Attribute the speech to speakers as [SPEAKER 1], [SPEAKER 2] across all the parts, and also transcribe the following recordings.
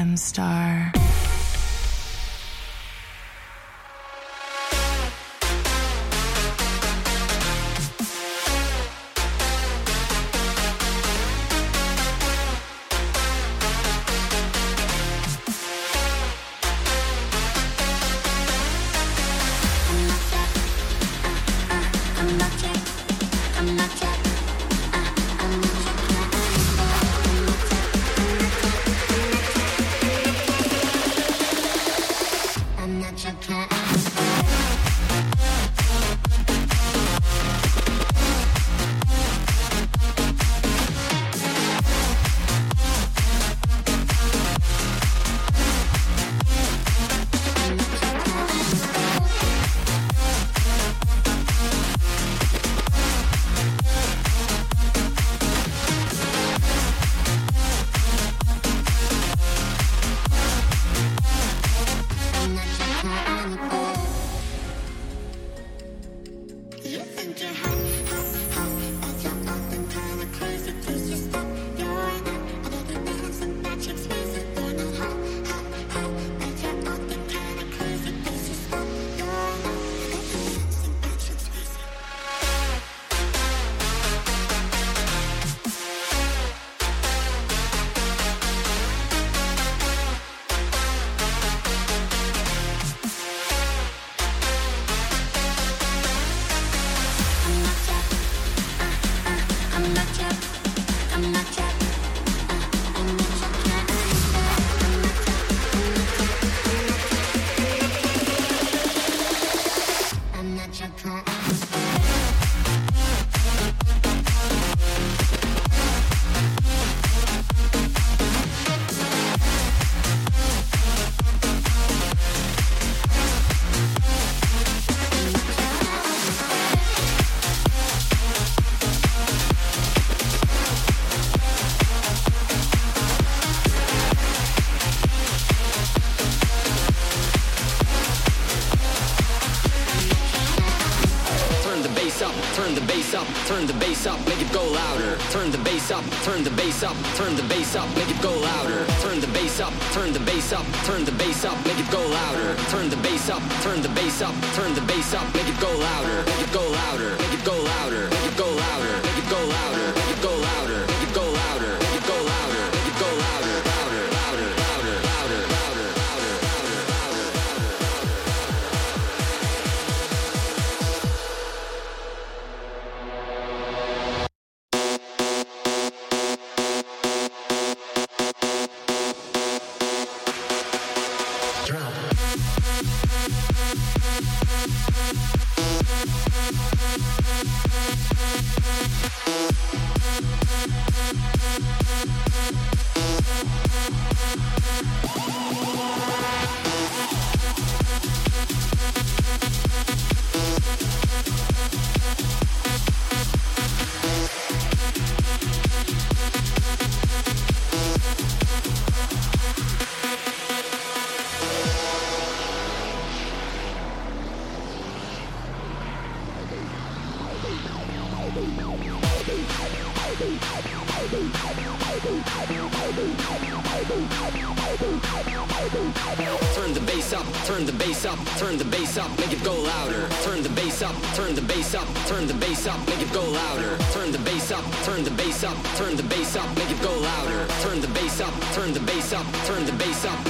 [SPEAKER 1] M Star.
[SPEAKER 2] up, turn the bass up, make it go louder. Turn the bass up, turn the bass up, turn the bass up, make it go louder. Turn the bass up, turn the bass up, turn the bass up, make it go louder. Turn the bass up, turn the bass up, turn the bass up, make it go louder. Make it go louder, make it go louder, make it go bass up, turn the bass up, turn the bass up.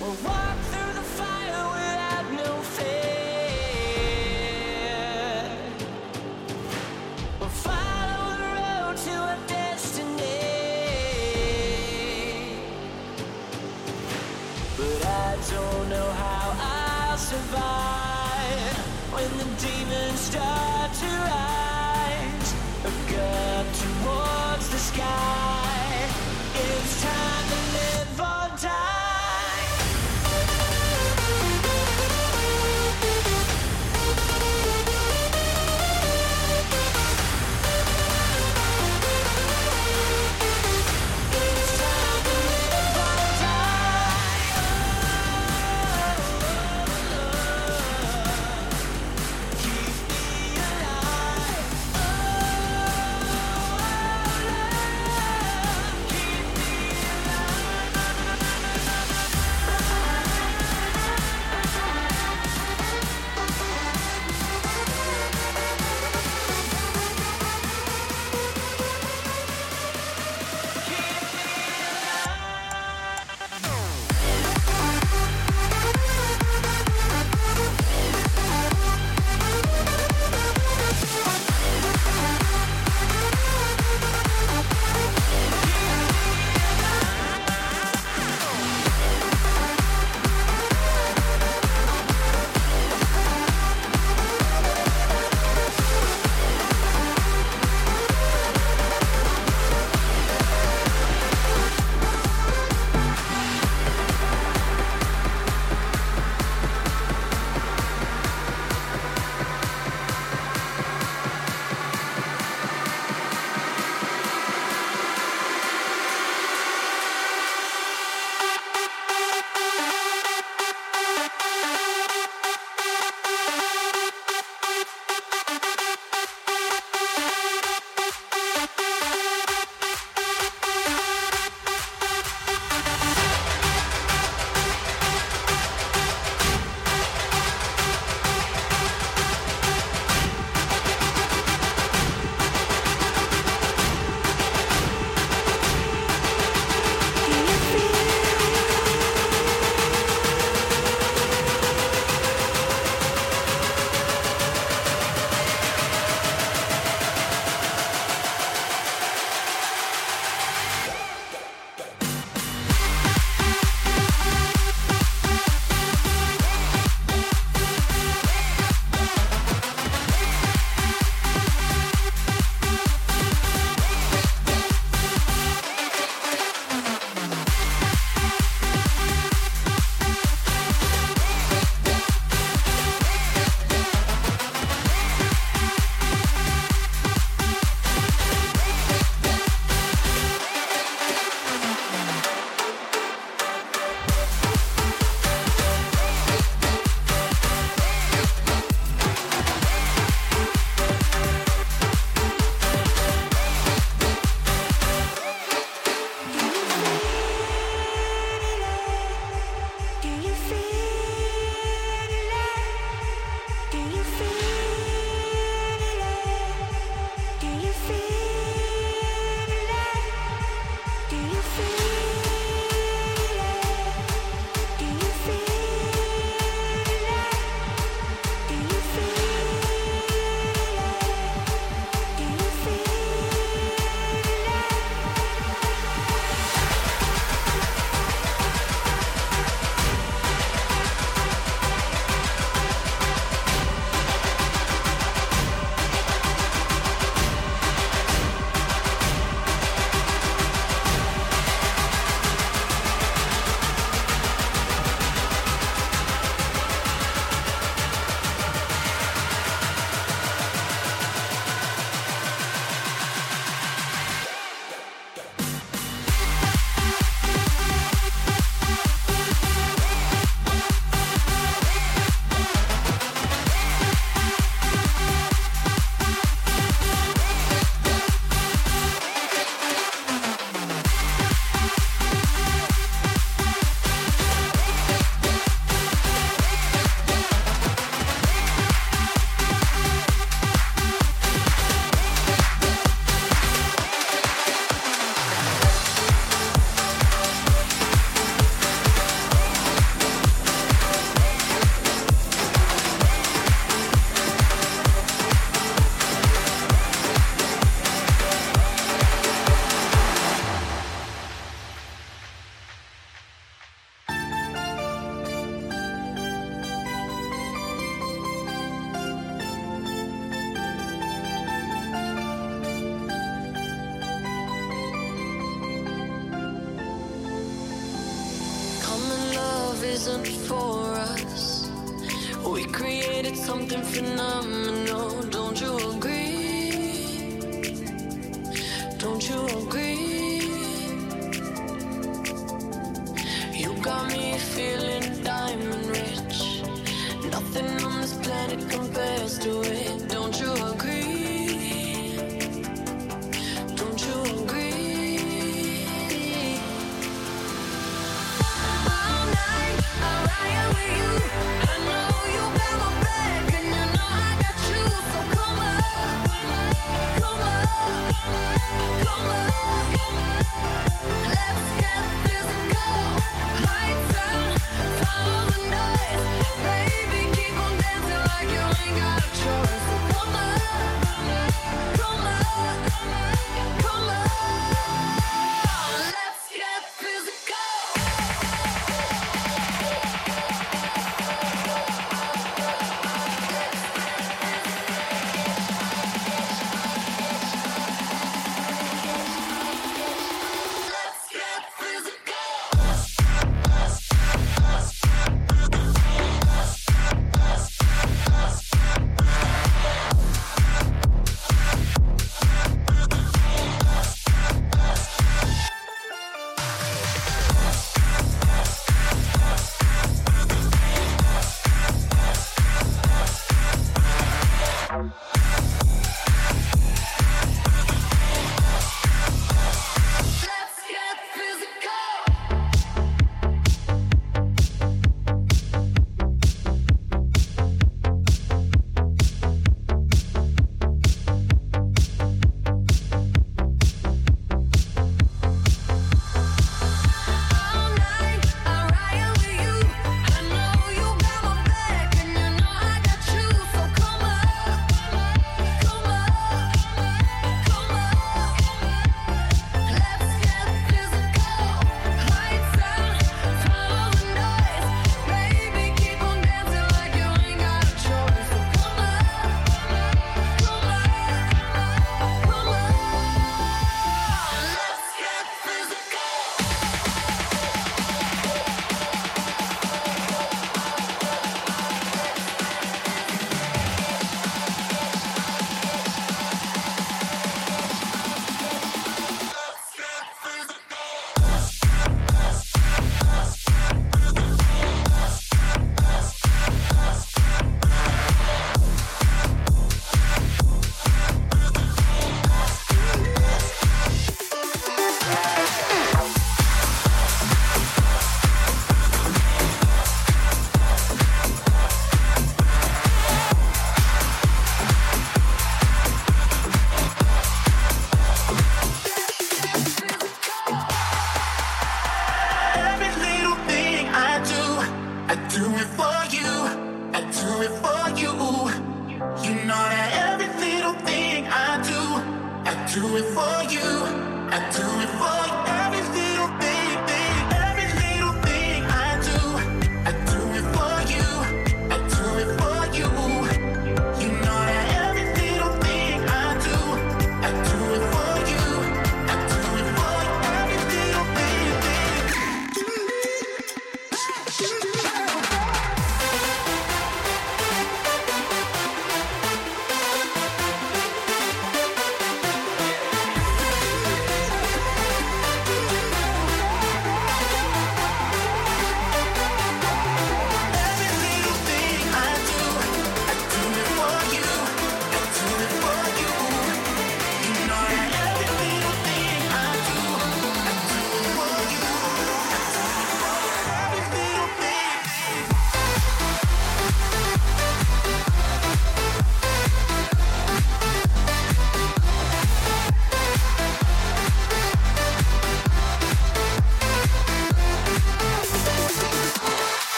[SPEAKER 2] Well, why?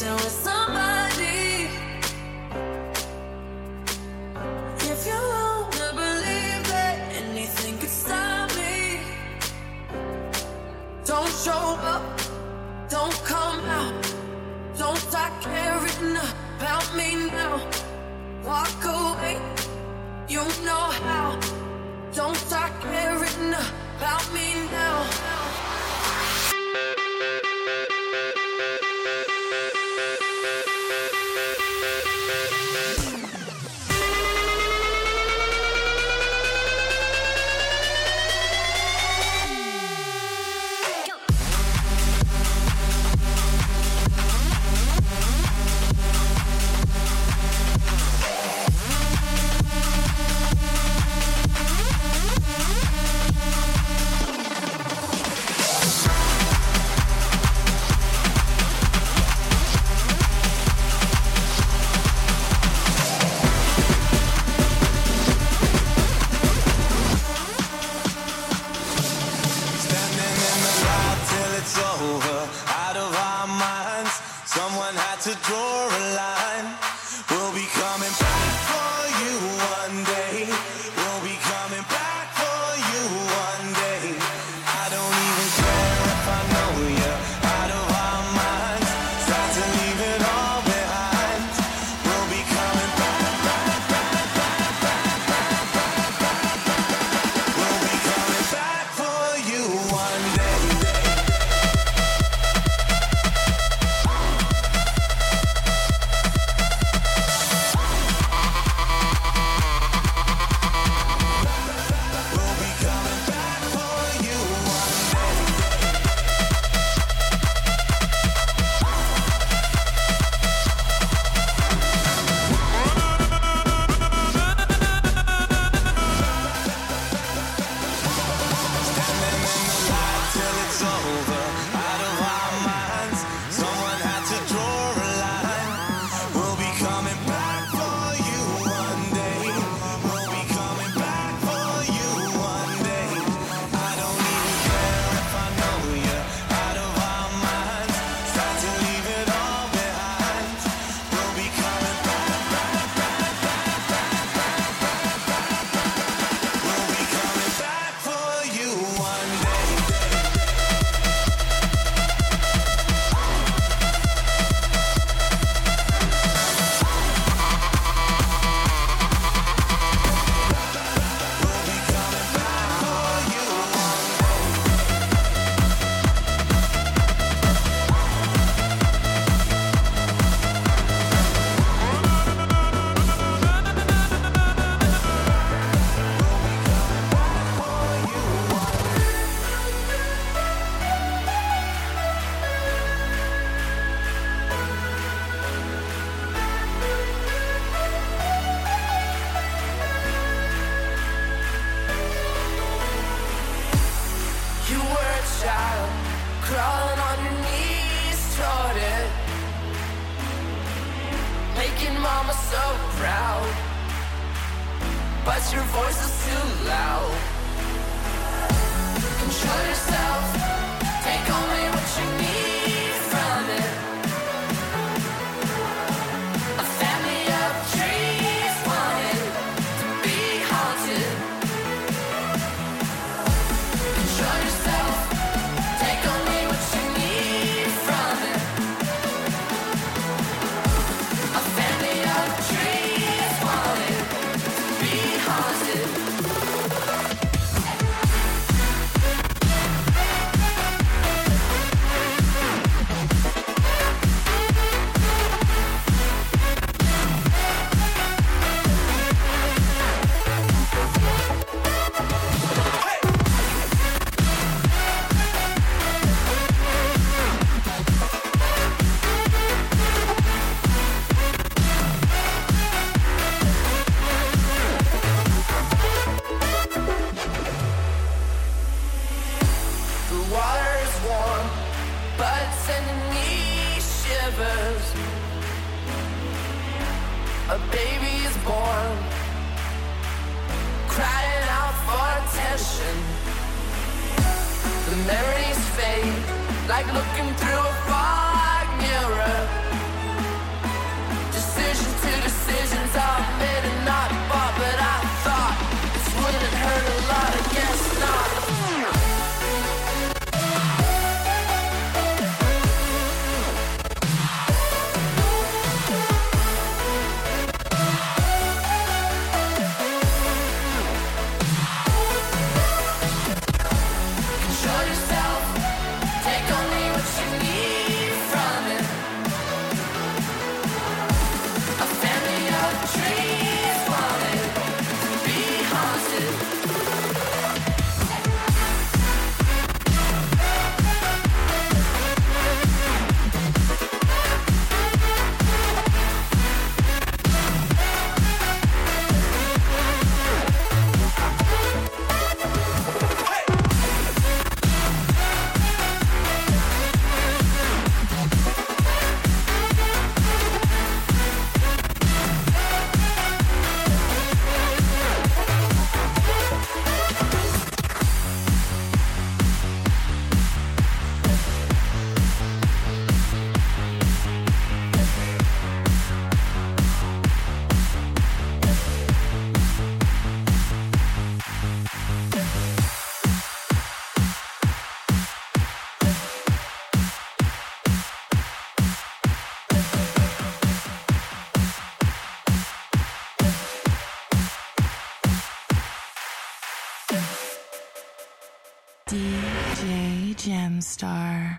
[SPEAKER 3] still with so proud, but your voice is too loud. Control yourself.
[SPEAKER 1] Gemstar.